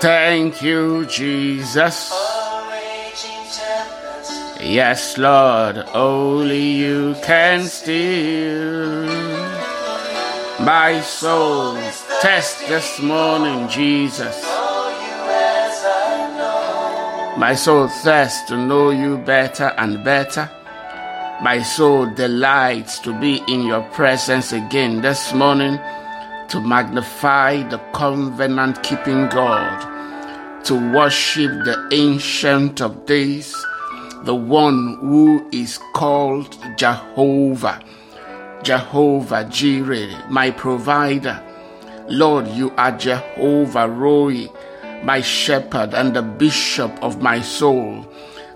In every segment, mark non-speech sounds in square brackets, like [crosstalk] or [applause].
Thank you, Jesus. Yes, Lord, only you can steal my soul. Test this morning, Jesus. My soul thirsts to know you better and better. My soul delights to be in your presence again this morning to magnify the covenant keeping God, to worship the Ancient of Days, the one who is called Jehovah, Jehovah Jireh, my provider. Lord, you are Jehovah Rohi, my shepherd and the bishop of my soul.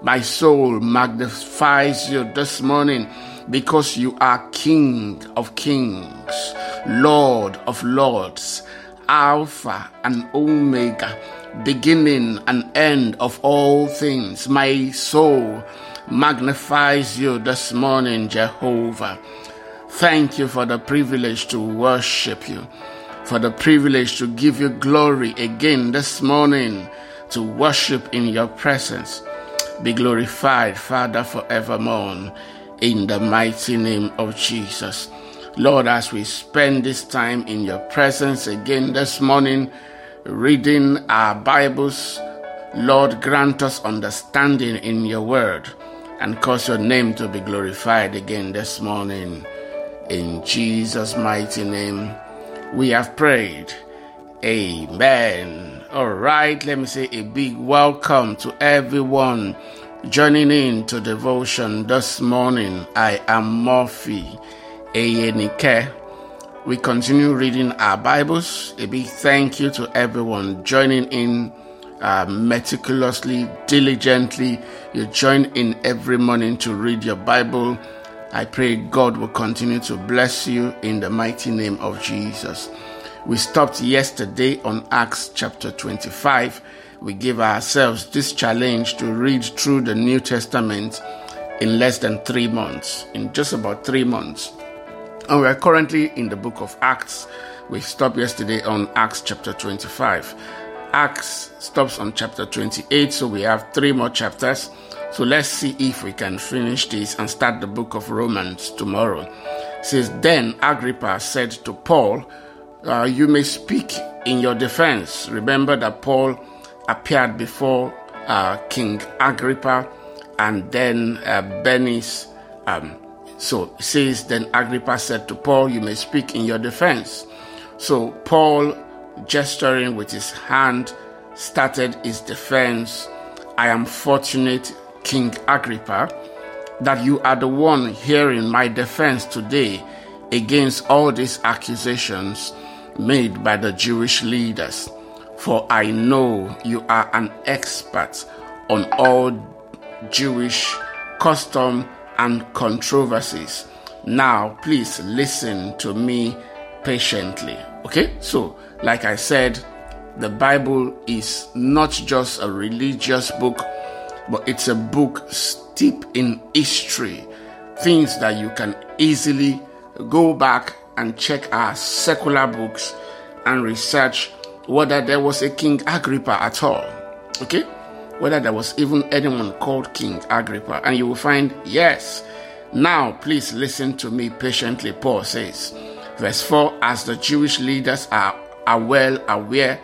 My soul magnifies you this morning because you are King of kings, Lord of lords, Alpha and Omega, beginning and end of all things. My soul magnifies you this morning, Jehovah. Thank you for the privilege to worship you, for the privilege to give you glory again this morning, to worship in your presence. Be glorified, Father, forevermore in the mighty name of Jesus. Lord, as we spend this time in your presence again this morning, reading our Bibles, Lord, grant us understanding in your word and cause your name to be glorified again this morning. In Jesus' mighty name, we have prayed. Amen. All right, let me say a big welcome to everyone Joining in to devotion this morning, I am Murphy Eyenike. We continue reading our Bibles. A big thank you to everyone joining in uh, meticulously, diligently. You join in every morning to read your Bible. I pray God will continue to bless you in the mighty name of Jesus. We stopped yesterday on Acts chapter 25 we give ourselves this challenge to read through the New Testament in less than three months, in just about three months. And we are currently in the book of Acts. We stopped yesterday on Acts chapter 25. Acts stops on chapter 28, so we have three more chapters. So let's see if we can finish this and start the book of Romans tomorrow. It says, Then Agrippa said to Paul, uh, You may speak in your defense. Remember that Paul appeared before uh, King Agrippa and then uh. Um, so says, Then Agrippa said to Paul, You may speak in your defense. So Paul, gesturing with his hand, started his defense. I am fortunate, King Agrippa, that you are the one hearing my defense today against all these accusations made by the Jewish leaders for I know you are an expert on all Jewish custom and controversies. Now, please listen to me patiently. Okay? So, like I said, the Bible is not just a religious book, but it's a book steeped in history, things that you can easily go back and check our secular books and research whether there was a King Agrippa at all. Okay? Whether there was even anyone called King Agrippa. And you will find, yes. Now, please listen to me patiently, Paul says. Verse 4 As the Jewish leaders are, are well aware,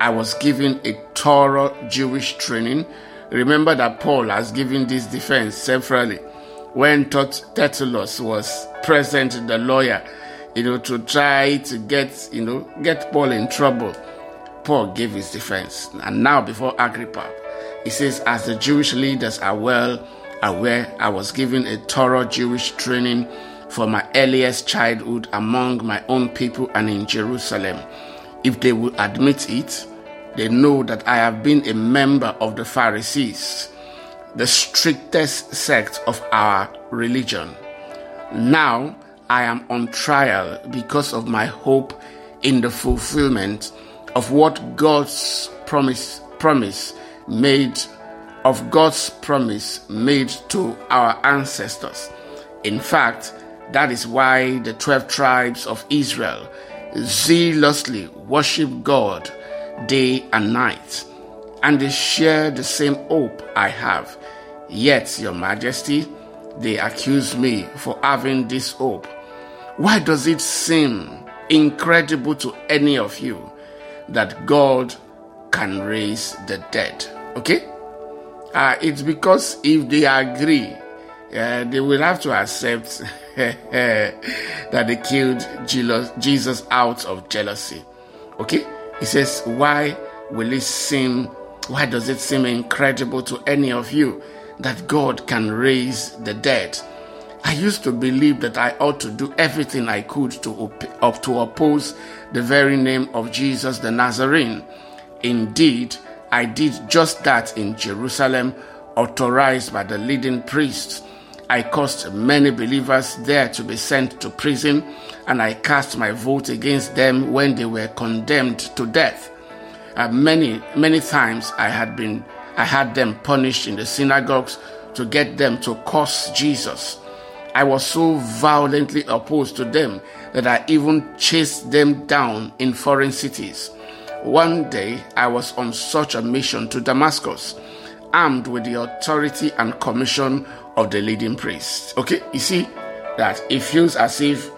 I was given a thorough Jewish training. Remember that Paul has given this defense severally. When Tertullus was present, the lawyer, you know, to try to get, you know, get Paul in trouble. Paul gave his defense. And now, before Agrippa, he says, As the Jewish leaders are well aware, I was given a thorough Jewish training for my earliest childhood among my own people and in Jerusalem. If they will admit it, they know that I have been a member of the Pharisees, the strictest sect of our religion. Now, I am on trial because of my hope in the fulfillment of what God's promise promise made of God's promise made to our ancestors. In fact, that is why the 12 tribes of Israel zealously worship God day and night, and they share the same hope I have. Yet, Your Majesty, they accuse me for having this hope. Why does it seem incredible to any of you that God can raise the dead? Okay? Uh, it's because if they agree, uh, they will have to accept [laughs] that they killed Jesus out of jealousy. Okay? He says, Why will it seem, why does it seem incredible to any of you that God can raise the dead? I used to believe that I ought to do everything I could to, up, to oppose the very name of Jesus the Nazarene. Indeed, I did just that in Jerusalem, authorized by the leading priests I caused many believers there to be sent to prison, and I cast my vote against them when they were condemned to death. Uh, many, many times I had been, I had them punished in the synagogues to get them to curse Jesus. I was so violently opposed to them that I even chased them down in foreign cities. One day I was on such a mission to Damascus, armed with the authority and commission of the leading priest. Okay, you see that it feels as if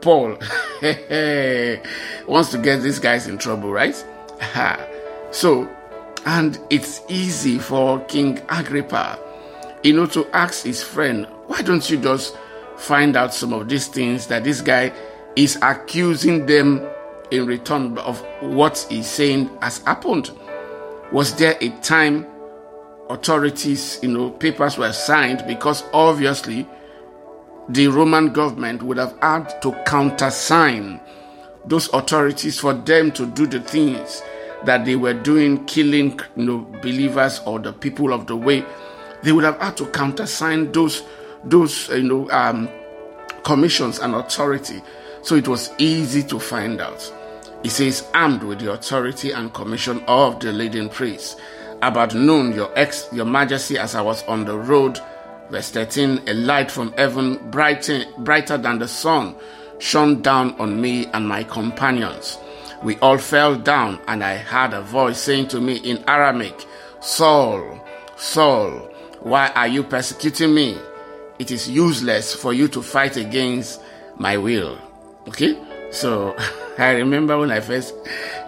Paul [laughs] wants to get these guys in trouble, right? so, and it's easy for King Agrippa, you know, to ask his friend, why don't you just find out some of these things that this guy is accusing them in return of what he's saying has happened? Was there a time authorities, you know, papers were signed because obviously the Roman government would have had to countersign those authorities for them to do the things that they were doing, killing you know, believers or the people of the way. They would have had to countersign those those you know um, commissions and authority. So it was easy to find out. He says, armed with the authority and commission of the leading priest about noon, your ex, your majesty, as I was on the road, verse 13, a light from heaven, brighter, brighter than the sun, shone down on me and my companions. We all fell down, and I heard a voice saying to me in Aramaic, Saul, Saul, why are you persecuting me? It is useless for you to fight against my will. Okay? So [laughs] I remember when I first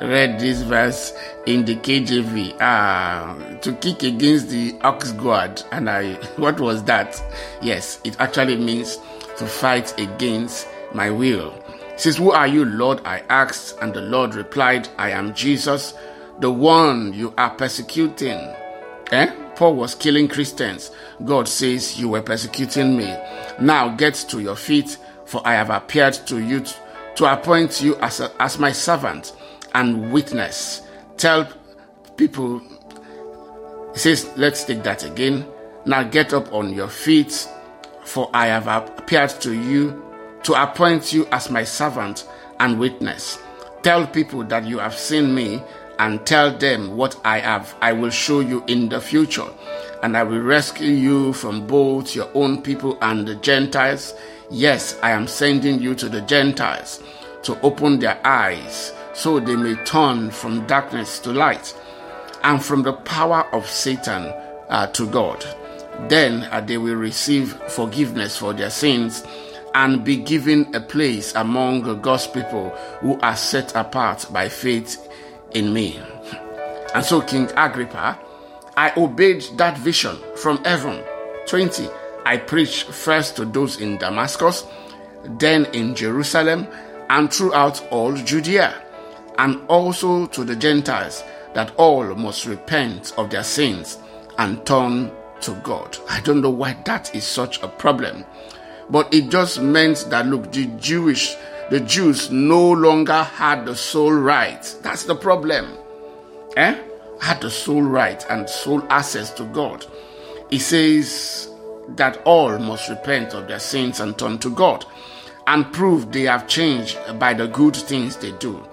read this verse in the KJV uh, to kick against the ox guard, and I [laughs] what was that? Yes, it actually means to fight against my will. Says, Who are you, Lord? I asked, and the Lord replied, I am Jesus, the one you are persecuting. Eh? Paul was killing Christians. God says, You were persecuting me. Now get to your feet, for I have appeared to you to appoint you as, a, as my servant and witness. Tell people, he says, let's take that again. Now get up on your feet, for I have appeared to you to appoint you as my servant and witness. Tell people that you have seen me and tell them what I have. I will show you in the future, and I will rescue you from both your own people and the Gentiles Yes, I am sending you to the Gentiles to open their eyes so they may turn from darkness to light and from the power of Satan uh, to God. Then uh, they will receive forgiveness for their sins and be given a place among God's people who are set apart by faith in me. And so, King Agrippa, I obeyed that vision from heaven. 20. I preached first to those in Damascus, then in Jerusalem, and throughout all Judea, and also to the Gentiles, that all must repent of their sins and turn to God. I don't know why that is such a problem, but it just meant that look, the Jewish, the Jews no longer had the sole right. That's the problem. Eh? Had the sole right and sole access to God. He says, that all must repent of their sins and turn to God and prove they have changed by the good things they do.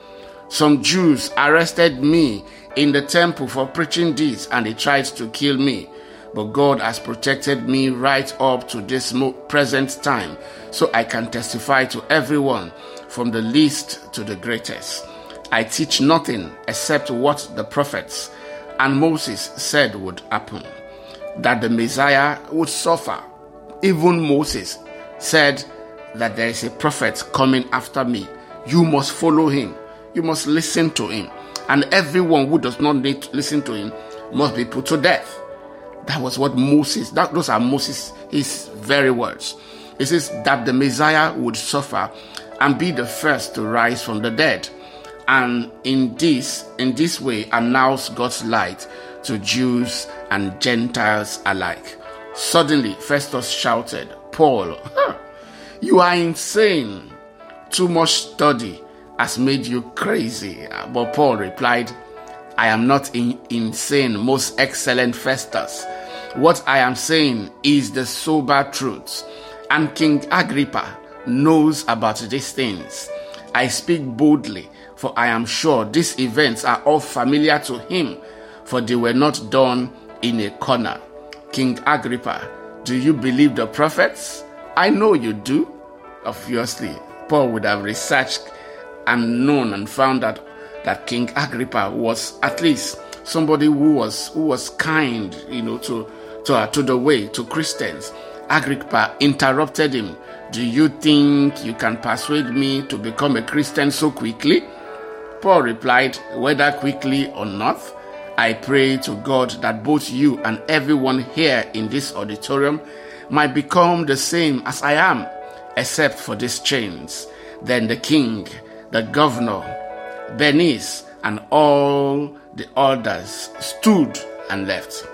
Some Jews arrested me in the temple for preaching this and they tried to kill me. But God has protected me right up to this present time so I can testify to everyone from the least to the greatest. I teach nothing except what the prophets and Moses said would happen that the Messiah would suffer. Even Moses said that there is a prophet coming after me. You must follow him, you must listen to him, and everyone who does not need to listen to him must be put to death. That was what Moses, that, those are Moses, his very words. It says that the Messiah would suffer and be the first to rise from the dead. And in this, in this way, announce God's light to Jews and Gentiles alike. Suddenly, Festus shouted, Paul, you are insane. Too much study has made you crazy. But Paul replied, I am not in- insane, most excellent Festus. What I am saying is the sober truth. And King Agrippa knows about these things. I speak boldly, for I am sure these events are all familiar to him, for they were not done in a corner. King Agrippa, do you believe the prophets? I know you do. Obviously, Paul would have researched and known and found out that King Agrippa was at least somebody who was who was kind, you know, to to, uh, to the way to Christians. Agrippa interrupted him. Do you think you can persuade me to become a Christian so quickly? Paul replied, Whether quickly or not, I pray to God that both you and everyone here in this auditorium might become the same as I am, except for these chains. Then the king, the governor, Bernice, and all the others stood and left.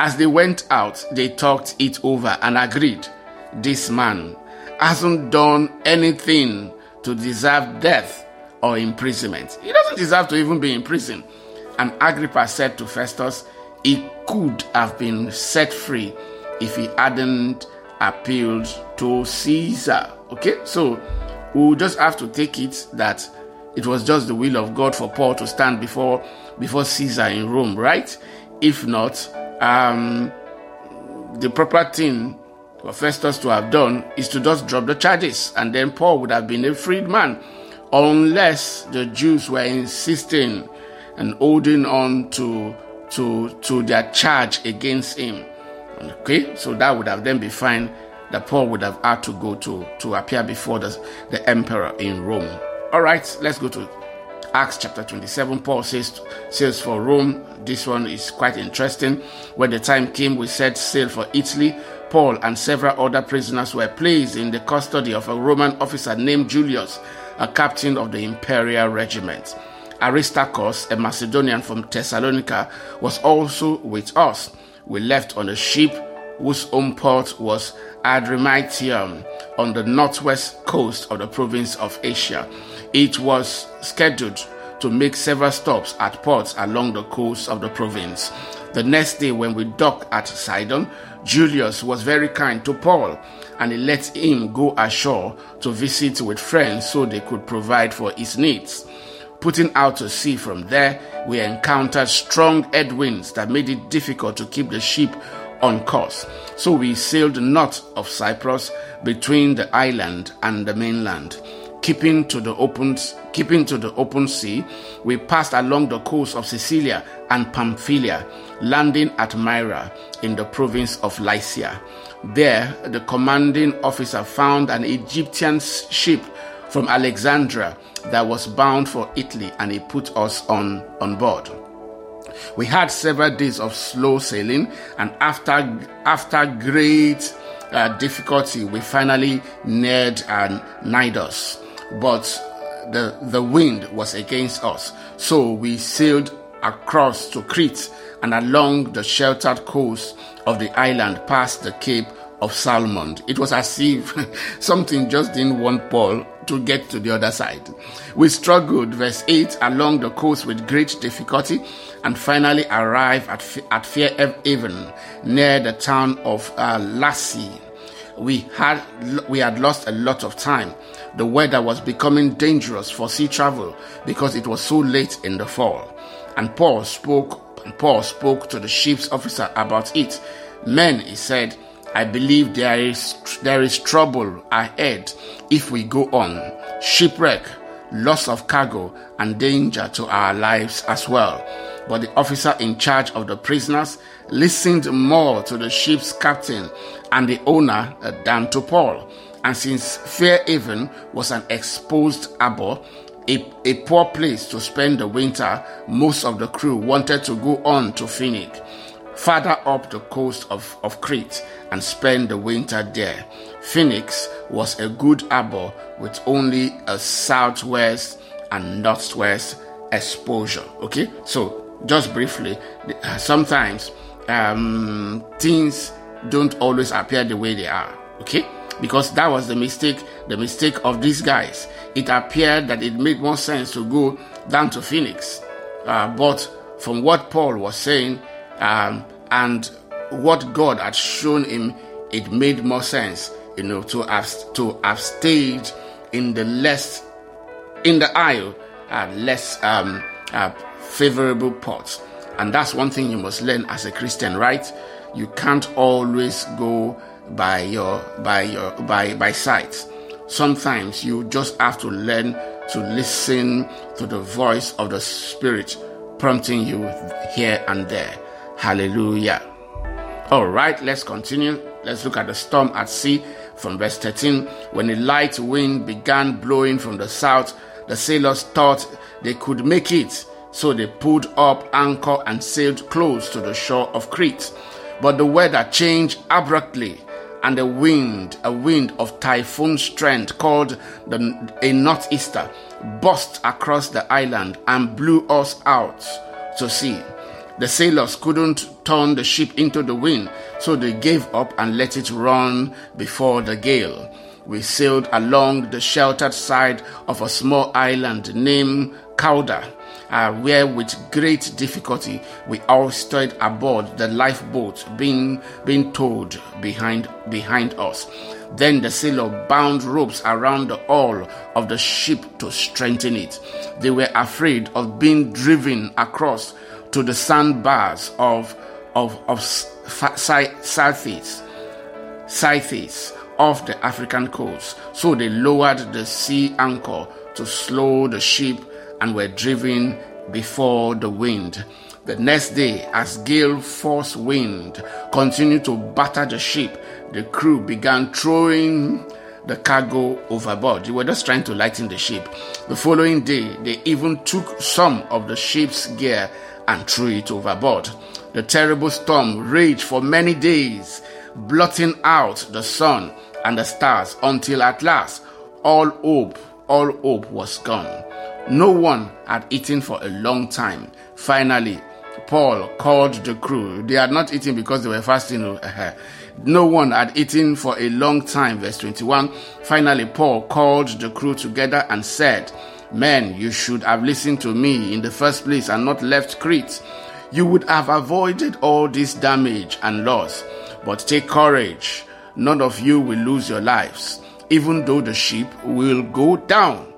As they went out, they talked it over and agreed this man hasn't done anything to deserve death or imprisonment. He doesn't deserve to even be in prison. And Agrippa said to Festus, he could have been set free if he hadn't appealed to Caesar. Okay, so we'll just have to take it that it was just the will of God for Paul to stand before before Caesar in Rome, right? If not, um, the proper thing for Festus to have done is to just drop the charges, and then Paul would have been a freed man, unless the Jews were insisting and holding on to to to their charge against him. Okay, so that would have then been fine. That Paul would have had to go to to appear before the, the emperor in Rome. All right, let's go to Acts chapter 27, Paul says, says for Rome, this one is quite interesting. When the time came, we set sail for Italy. Paul and several other prisoners were placed in the custody of a Roman officer named Julius, a captain of the imperial regiment. Aristarchus, a Macedonian from Thessalonica, was also with us. We left on a ship whose home port was Adramyttium on the northwest coast of the province of Asia. It was scheduled to make several stops at ports along the coast of the province. The next day, when we docked at Sidon, Julius was very kind to Paul and he let him go ashore to visit with friends so they could provide for his needs. Putting out to sea from there, we encountered strong headwinds that made it difficult to keep the ship on course. So we sailed north of Cyprus between the island and the mainland keeping to the open keeping to the open sea, we passed along the coast of Cilicia and Pamphylia, landing at Myra in the province of Lycia. There, the commanding officer found an Egyptian ship from Alexandria that was bound for Italy, and he put us on, on board. We had several days of slow sailing, and after after great uh, difficulty, we finally neared uh, Cnidus but the, the wind was against us. So we sailed across to Crete and along the sheltered coast of the island past the Cape of Salmone. It was as if [laughs] something just didn't want Paul to get to the other side. We struggled, verse 8, along the coast with great difficulty and finally arrived at, at Fair Haven near the town of uh, Lasea. We had, we had lost a lot of time the weather was becoming dangerous for sea travel because it was so late in the fall. And Paul spoke and Paul spoke to the ship's officer about it. Men, he said, I believe there is there is trouble ahead if we go on. Shipwreck, loss of cargo, and danger to our lives as well. But the officer in charge of the prisoners listened more to the ship's captain and the owner uh, than to Paul. And since Fairhaven was an exposed harbor, a, a poor place to spend the winter, most of the crew wanted to go on to Phoenix, farther up the coast of, of Crete, and spend the winter there. Phoenix was a good harbor with only a southwest and northwest exposure. Okay, so just briefly, sometimes um, things don't always appear the way they are. Okay, because that was the mistake, the mistake of these guys. It appeared that it made more sense to go down to Phoenix, uh, but from what Paul was saying um, and what God had shown him, it made more sense, you know, to have to have stayed in the less in the aisle, uh, less um, uh, favorable pots. And that's one thing you must learn as a Christian, right? You can't always go by your by your by by sight. Sometimes you just have to learn to listen to the voice of the Spirit prompting you here and there. Hallelujah. All right, let's continue. Let's look at the storm at sea from verse 13. When a light wind began blowing from the south, the sailors thought they could make it so they pulled up anchor and sailed close to the shore of Crete. But the weather changed abruptly, and a wind, a wind of typhoon strength called the, a northeaster, burst across the island and blew us out to sea. The sailors couldn't turn the ship into the wind, so they gave up and let it run before the gale. We sailed along the sheltered side of a small island named Cauda uh, where with great difficulty we all stood aboard the lifeboat being being towed behind behind us. Then the sailor bound ropes around the hull of the ship to strengthen it. They were afraid of being driven across to the sandbars of of of Syrtis, Syrtis off the African coast. So they lowered the sea anchor to slow the ship and were driven before the wind. The next day, as gale force wind continued to batter the ship, the crew began throwing the cargo overboard. They were just trying to lighten the ship. The following day, they even took some of the ship's gear and threw it overboard. The terrible storm raged for many days, blotting out the sun and the stars until at last all hope, all hope was gone. No one had eaten for a long time. Finally, Paul called the crew. They had not eaten because they were fasting. Oh, uh-huh. No one had eaten for a long time. Verse 21. Finally, Paul called the crew together and said, Men, you should have listened to me in the first place and not left Crete. You would have avoided all this damage and loss. But take courage. None of you will lose your lives, even though the ship will go down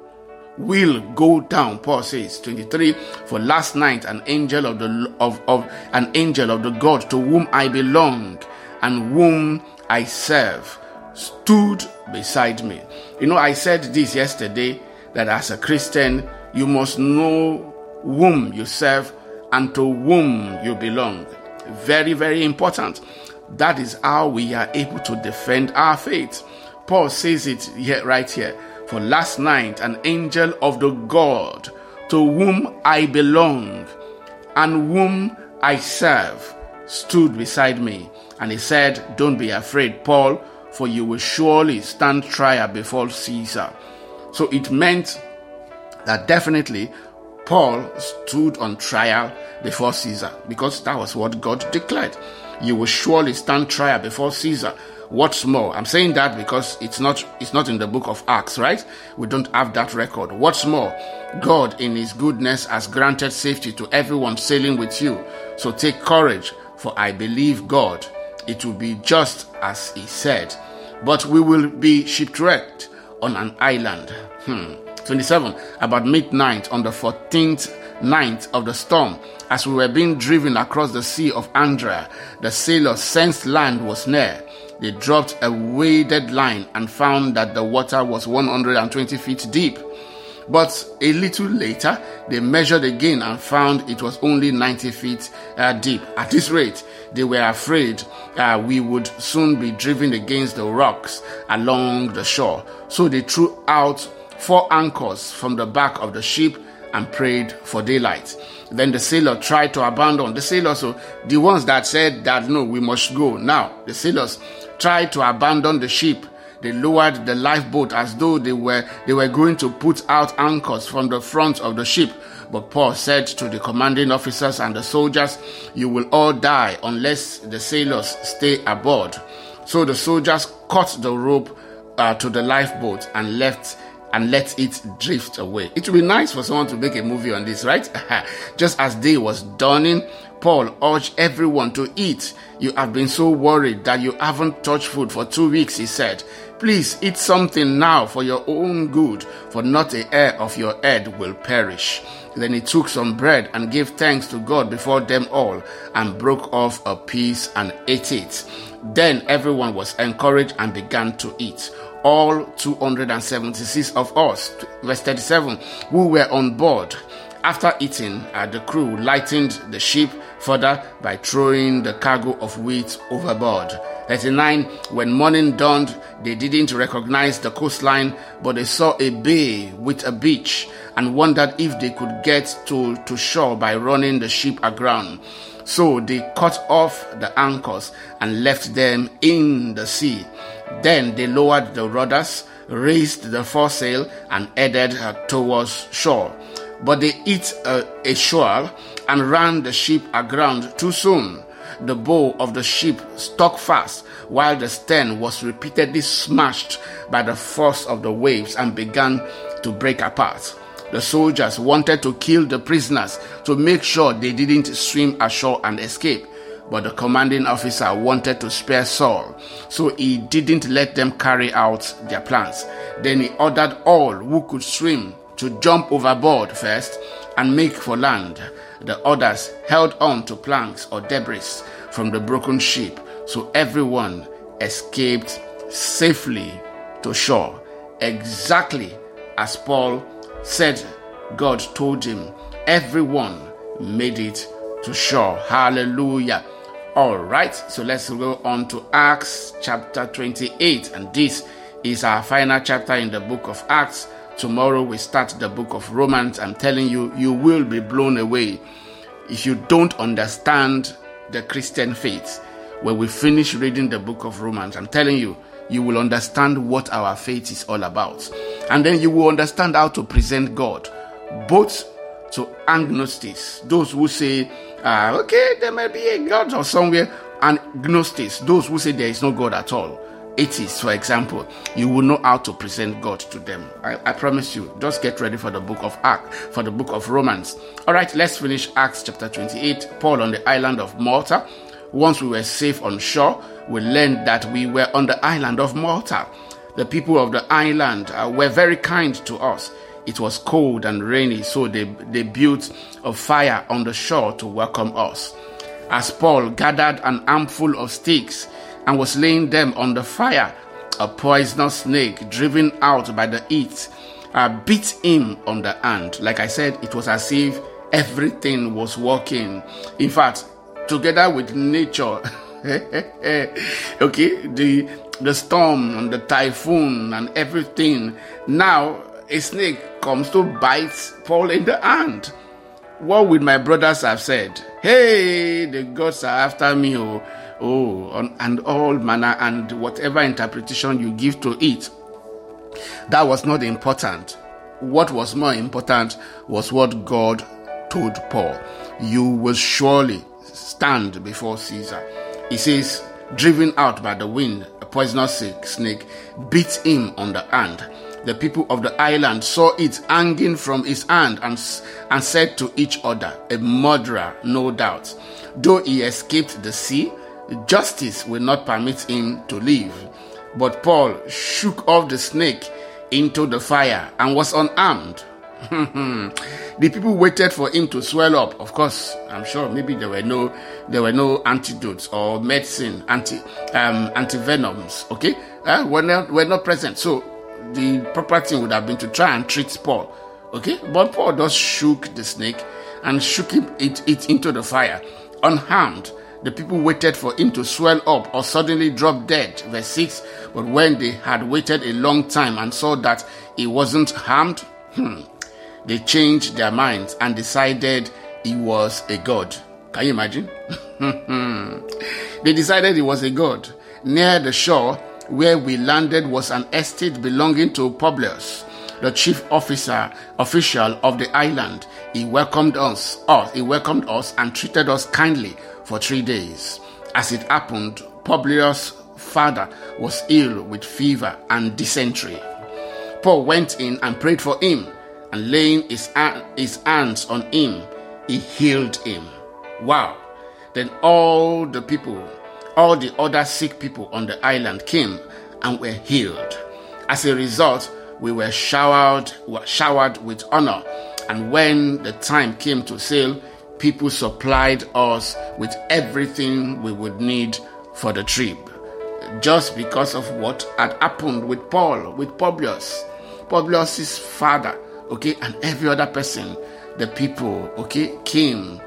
will go down. Paul says 23 For last night an angel of the of, of an angel of the God to whom I belong and whom I serve stood beside me. You know, I said this yesterday that as a Christian, you must know whom you serve and to whom you belong. Very, very important. That is how we are able to defend our faith. Paul says it here, right here. For last night, an angel of the God to whom I belong and whom I serve stood beside me. And he said, Don't be afraid, Paul, for you will surely stand trial before Caesar. So it meant that definitely Paul stood on trial before Caesar because that was what God declared. You will surely stand trial before Caesar. What's more, I'm saying that because it's not it's not in the book of Acts, right? We don't have that record. What's more, God in his goodness has granted safety to everyone sailing with you. So take courage, for I believe God. It will be just as he said. But we will be shipwrecked on an island. Hmm. 27. About midnight on the 14th night of the storm, as we were being driven across the sea of Adria, the sailors sensed land was near they dropped a weighted line and found that the water was 120 feet deep. But a little later, they measured again and found it was only 90 feet uh, deep. At this rate, they were afraid uh, we would soon be driven against the rocks along the shore. So they threw out four anchors from the back of the ship and prayed for daylight. Then the sailor tried to abandon. The sailors, so the ones that said that no, we must go. Now, the sailors tried to abandon the ship they lowered the lifeboat as though they were they were going to put out anchors from the front of the ship. But Paul said to the commanding officers and the soldiers, You will all die unless the sailors stay aboard. So the soldiers cut the rope uh, to the lifeboat and left and let it drift away. It would be nice for someone to make a movie on this, right? [laughs] Just as day was dawning, Paul urged everyone to eat. You have been so worried that you haven't touched food for two weeks, he said. Please eat something now for your own good, for not a hair of your head will perish. Then he took some bread and gave thanks to God before them all, and broke off a piece and ate it. Then everyone was encouraged and began to eat. All 276 of us, verse 37, who were on board, after eating, uh, the crew lightened the ship further by throwing the cargo of wheat overboard. 39 When morning dawned, they didn't recognize the coastline, but they saw a bay with a beach and wondered if they could get to, to shore by running the ship aground. So they cut off the anchors and left them in the sea. Then they lowered the rudders, raised the foresail, and headed towards shore. But they hit a, a shore and ran the ship aground too soon the bow of the ship stuck fast, while the stern was repeatedly smashed by the force of the waves and began to break apart. The soldiers wanted to kill the prisoners to make sure they didn't swim ashore and escape. But the commanding officer wanted to spare Saul, so he didn't let them carry out their plans. Then he ordered all who could swim to jump overboard first and make for land. The others held on to planks or debris from the broken ship, so everyone escaped safely to shore. Exactly as Paul said, God told him, everyone made it to shore. Hallelujah. All right, so let's go on to Acts chapter 28, and this is our final chapter in the book of Acts. Tomorrow we start the book of Romans. I'm telling you, you will be blown away if you don't understand the Christian faith. When we finish reading the book of Romans, I'm telling you, you will understand what our faith is all about. And then you will understand how to present God, both to agnostics, those who say, uh, okay, there may be a God or somewhere, and gnostics, those who say there is no God at all atheists, for example, you will know how to present God to them. I, I, promise you. Just get ready for the book of Acts, for the book of Romans. All right, let's finish Acts chapter 28. Paul on the island of Malta. Once we were safe on shore, we learned that we were on the island of Malta. The people of the island uh, were very kind to us. It was cold and rainy, so they, they built a fire on the shore to welcome us. As Paul gathered an armful of sticks, and was laying them on the fire. A poisonous snake, driven out by the heat, uh, beat him on the hand. Like I said, it was as if everything was working. In fact, together with nature, [laughs] okay, the the storm and the typhoon and everything. Now a snake comes to bite Paul in the hand. What would my brothers have said? Hey, the gods are after me, oh oh, and all manner and whatever interpretation you give to it. That was not important. What was more important was what God told Paul. You will surely stand before Caesar. He says, driven out by the wind, a poisonous snake beat him on the hand. The people of the island saw it hanging from his hand and, and said to each other, A murderer, no doubt. Though he escaped the sea, justice will not permit him to live. But Paul shook off the snake into the fire and was unarmed. [laughs] the people waited for him to swell up. Of course, I'm sure maybe there were no there were no antidotes or medicine anti um, antivenoms. Okay, uh, were not were not present. So the proper thing would have been to try and treat Paul Okay, but Paul just shook the snake and shook it, it into the fire, unharmed. The people waited for him to swell up or suddenly drop dead. Verse 6 But when they had waited a long time and saw that he wasn't harmed, hmm, they changed their minds and decided he was a god. Can you imagine? [laughs] they decided he was a god. Near the shore where we landed was an estate belonging to Publius, the chief officer official of the island. He welcomed us, us, he welcomed us and treated us kindly for three days. As it happened, Publius' father was ill with fever and dysentery. Paul went in and prayed for him, and laying his, his hands on him, he healed him. Wow. Then all the people, all the other sick people on the island came and were healed. As a result, we were showered, were showered with honor. And when the time came to sail, people supplied us with everything we would need for the trip. Just because of what had happened with Paul, with Publius, Publius's father, okay, and every other person, the people, okay, came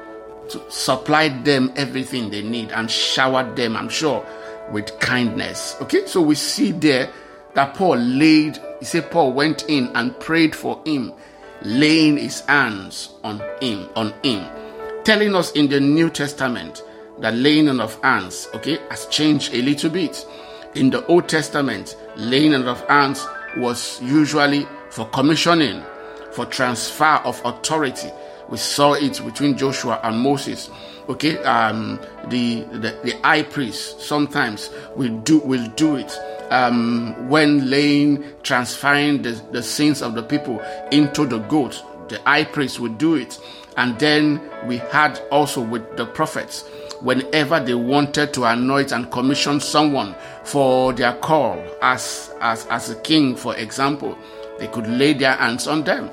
to supply them everything they need and showered them, I'm sure, with kindness. Okay, so we see there that Paul laid, he said, Paul went in and prayed for him, laying his hands on him, on him telling us in the New Testament that laying on of hands, okay, has changed a little bit. In the Old Testament, laying on of hands was usually for commissioning, for transfer of authority. We saw it between Joshua and Moses. Okay, um, the, the the high priest sometimes will do will do it um, when laying transferring the, the sins of the people into the goat. The high priest would do it and then we had also with the prophets, whenever they wanted to anoint and commission someone for their call as, as, as a king, for example, they could lay their hands on them.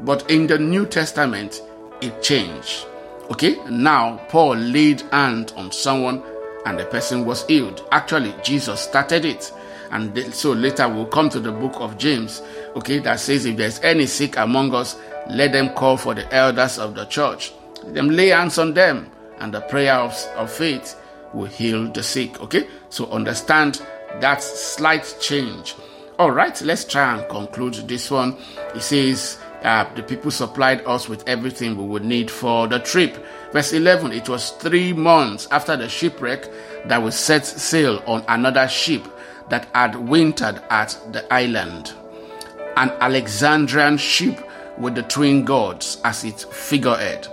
But in the New Testament, it changed. Okay, now Paul laid hand on someone and the person was healed. Actually, Jesus started it. And so later we'll come to the book of James, okay, that says if there's any sick among us, let them call for the elders of the church. Let them lay hands on them, and the prayer of, of faith will heal the sick. Okay? So understand that slight change. All right, let's try and conclude this one. It says, uh, the people supplied us with everything we would need for the trip. Verse 11 It was three months after the shipwreck that we set sail on another ship that had wintered at the island. An Alexandrian ship with the twin gods as its figurehead.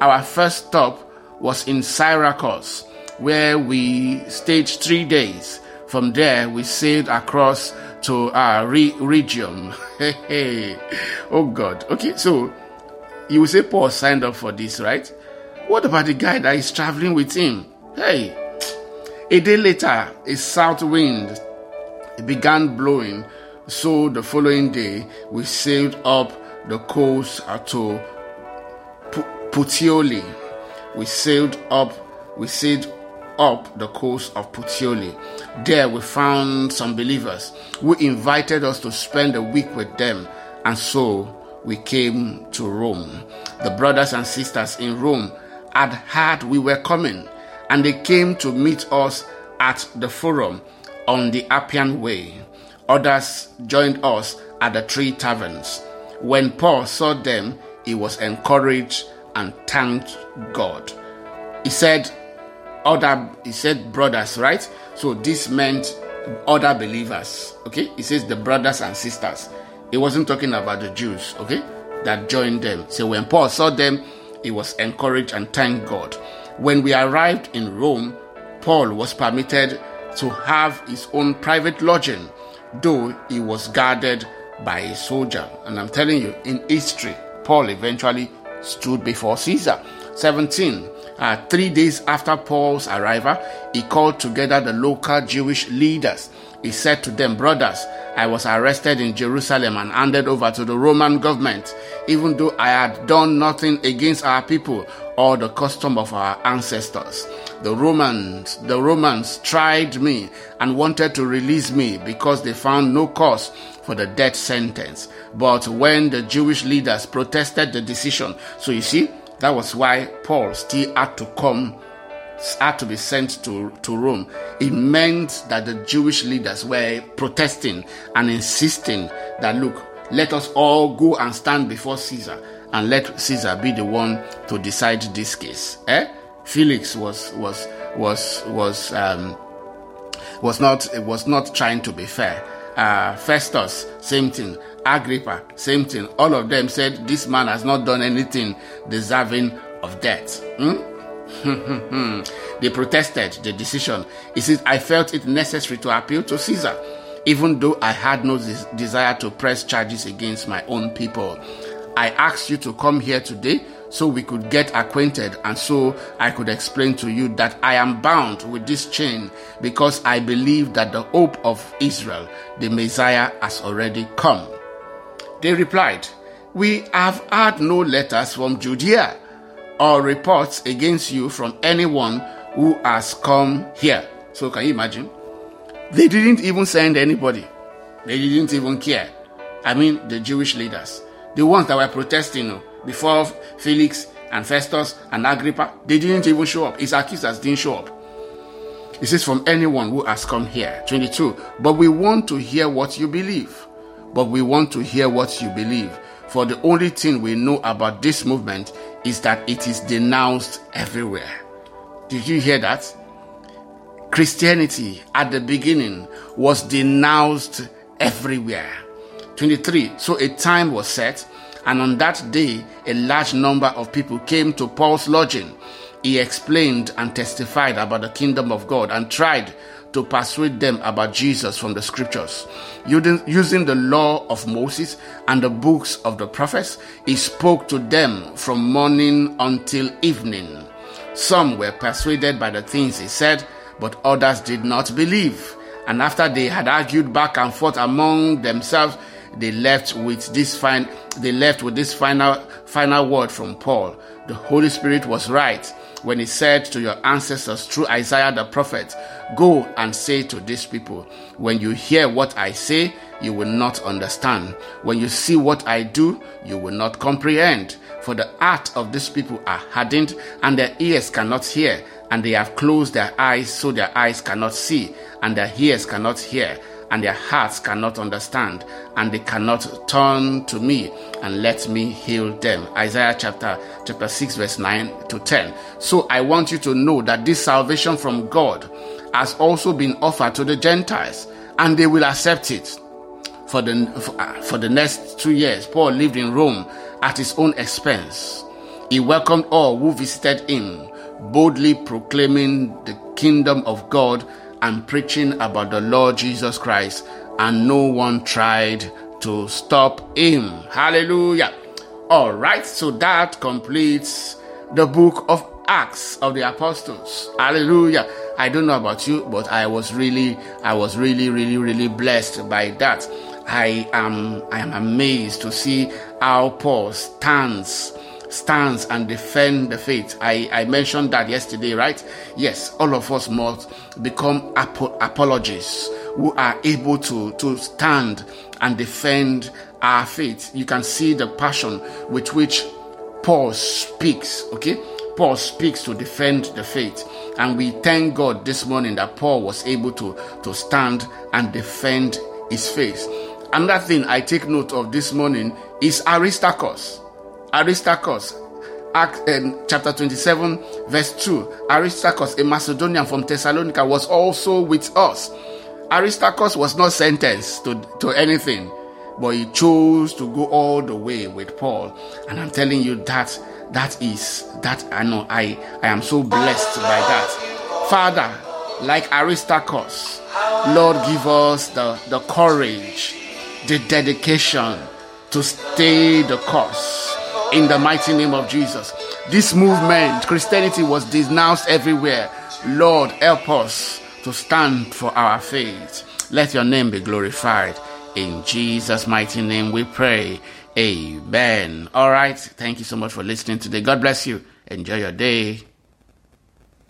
Our first stop was in Syracuse, where we stayed three days. From there, we sailed across to our re- Rhegium. [laughs] oh God. Okay, so you will say Paul signed up for this, right? What about the guy that is traveling with him? Hey, a day later, a south wind began blowing. So the following day, we sailed up the coast to Puteoli. We sailed up, we sailed up the coast of Puteoli. There we found some believers who invited us to spend a week with them, and so we came to Rome. The brothers and sisters in Rome had heard we were coming, and they came to meet us at the forum on the Appian Way. Others joined us at the three taverns. When Paul saw them, he was encouraged and thanked God. He said, other he said brothers, right? So this meant other believers. Okay? He says the brothers and sisters. He wasn't talking about the Jews, okay, that joined them. So when Paul saw them, he was encouraged and thanked God. When we arrived in Rome, Paul was permitted to have his own private lodging, though he was guarded by a soldier. And I'm telling you, in history, Paul eventually stood before Caesar. 17. Uh, three days after Paul's arrival, he called together the local Jewish leaders. he said to them, Brothers, I was arrested in Jerusalem and handed over to the Roman government, even though I had done nothing against our people or the custom of our ancestors. The Romans, the Romans tried me and wanted to release me because they found no cause for the death sentence. But when the Jewish leaders protested the decision, so you see, that was why Paul still had to come had to be sent to, to Rome, it meant that the Jewish leaders were protesting and insisting that, look, let us all go and stand before Caesar and let Caesar be the one to decide this case. Eh? Felix was was was was um, was not was not trying to be fair. Uh, Festus, same thing. Agrippa, same thing. All of them said this man has not done anything deserving of death. Hmm? [laughs] they protested the decision. He said, I felt it necessary to appeal to Caesar, even though I had no des- desire to press charges against my own people. I asked you to come here today so we could get acquainted and so I could explain to you that I am bound with this chain because I believe that the hope of Israel, the Messiah, has already come. They replied, We have had no letters from Judea or reports against you from anyone who has come here. So, can you imagine? They didn't even send anybody, they didn't even care. I mean, the Jewish leaders, the ones that were protesting before Felix and Festus and Agrippa, they didn't even show up. His accusers didn't show up. It says, from anyone who has come here. 22. But we want to hear what you believe. But we want to hear what you believe. For the only thing we know about this movement is that it is denounced everywhere. Did you hear that? Christianity at the beginning was denounced everywhere. 23. So a time was set, and on that day, a large number of people came to Paul's lodging. He explained and testified about the kingdom of God and tried to persuade them about Jesus from the scriptures. Using the law of Moses and the books of the prophets, he spoke to them from morning until evening. Some were persuaded by the things he said, but others did not believe. And after they had argued back and forth among themselves, they left with this fine they left with this final final word from Paul. The Holy Spirit was right when he said to your ancestors through Isaiah the prophet, Go and say to these people, When you hear what I say, you will not understand. When you see what I do, you will not comprehend. For the heart of these people are hardened, and their ears cannot hear, and they have closed their eyes so their eyes cannot see, and their ears cannot hear and their hearts cannot understand, and they cannot turn to me and let me heal them. Isaiah chapter chapter 6, verse 9 to 10. So I want you to know that this salvation from God has also been offered to the Gentiles, and they will accept it. For the for the next two years, Paul lived in Rome at his own expense. He welcomed all who visited him, boldly proclaiming the kingdom of God and preaching about the Lord Jesus Christ, and no one tried to stop him. Hallelujah. All right, so that completes the book of Acts of the Apostles. Hallelujah. I don't know about you, but I was really, I was really, really, really blessed by that. I am, I am amazed to see how Paul stands stands and defend the faith. I, I mentioned that yesterday, right? Yes, all of us must become ap- apologists who are able to, to stand and defend our faith. You can see the passion with which Paul speaks, okay? Paul speaks to defend the faith. And we thank God this morning that Paul was able to, to stand and defend his faith. Another thing I take note of this morning is Aristarchus. Aristarchus, Act, um, chapter 27, verse 2. Aristarchus, a Macedonian from Thessalonica, was also with us. Aristarchus was not sentenced to, to anything, but he chose to go all the way with Paul. And I'm telling you that that is that I know I, I am so blessed by that. Father, like Aristarchus, Lord, give us the, the courage, the dedication to stay the course in the mighty name of Jesus. This movement, Christianity was denounced everywhere. Lord, help us to stand for our faith. Let your name be glorified. In Jesus' mighty name we pray. Amen. All right. Thank you so much for listening today. God bless you. Enjoy your day.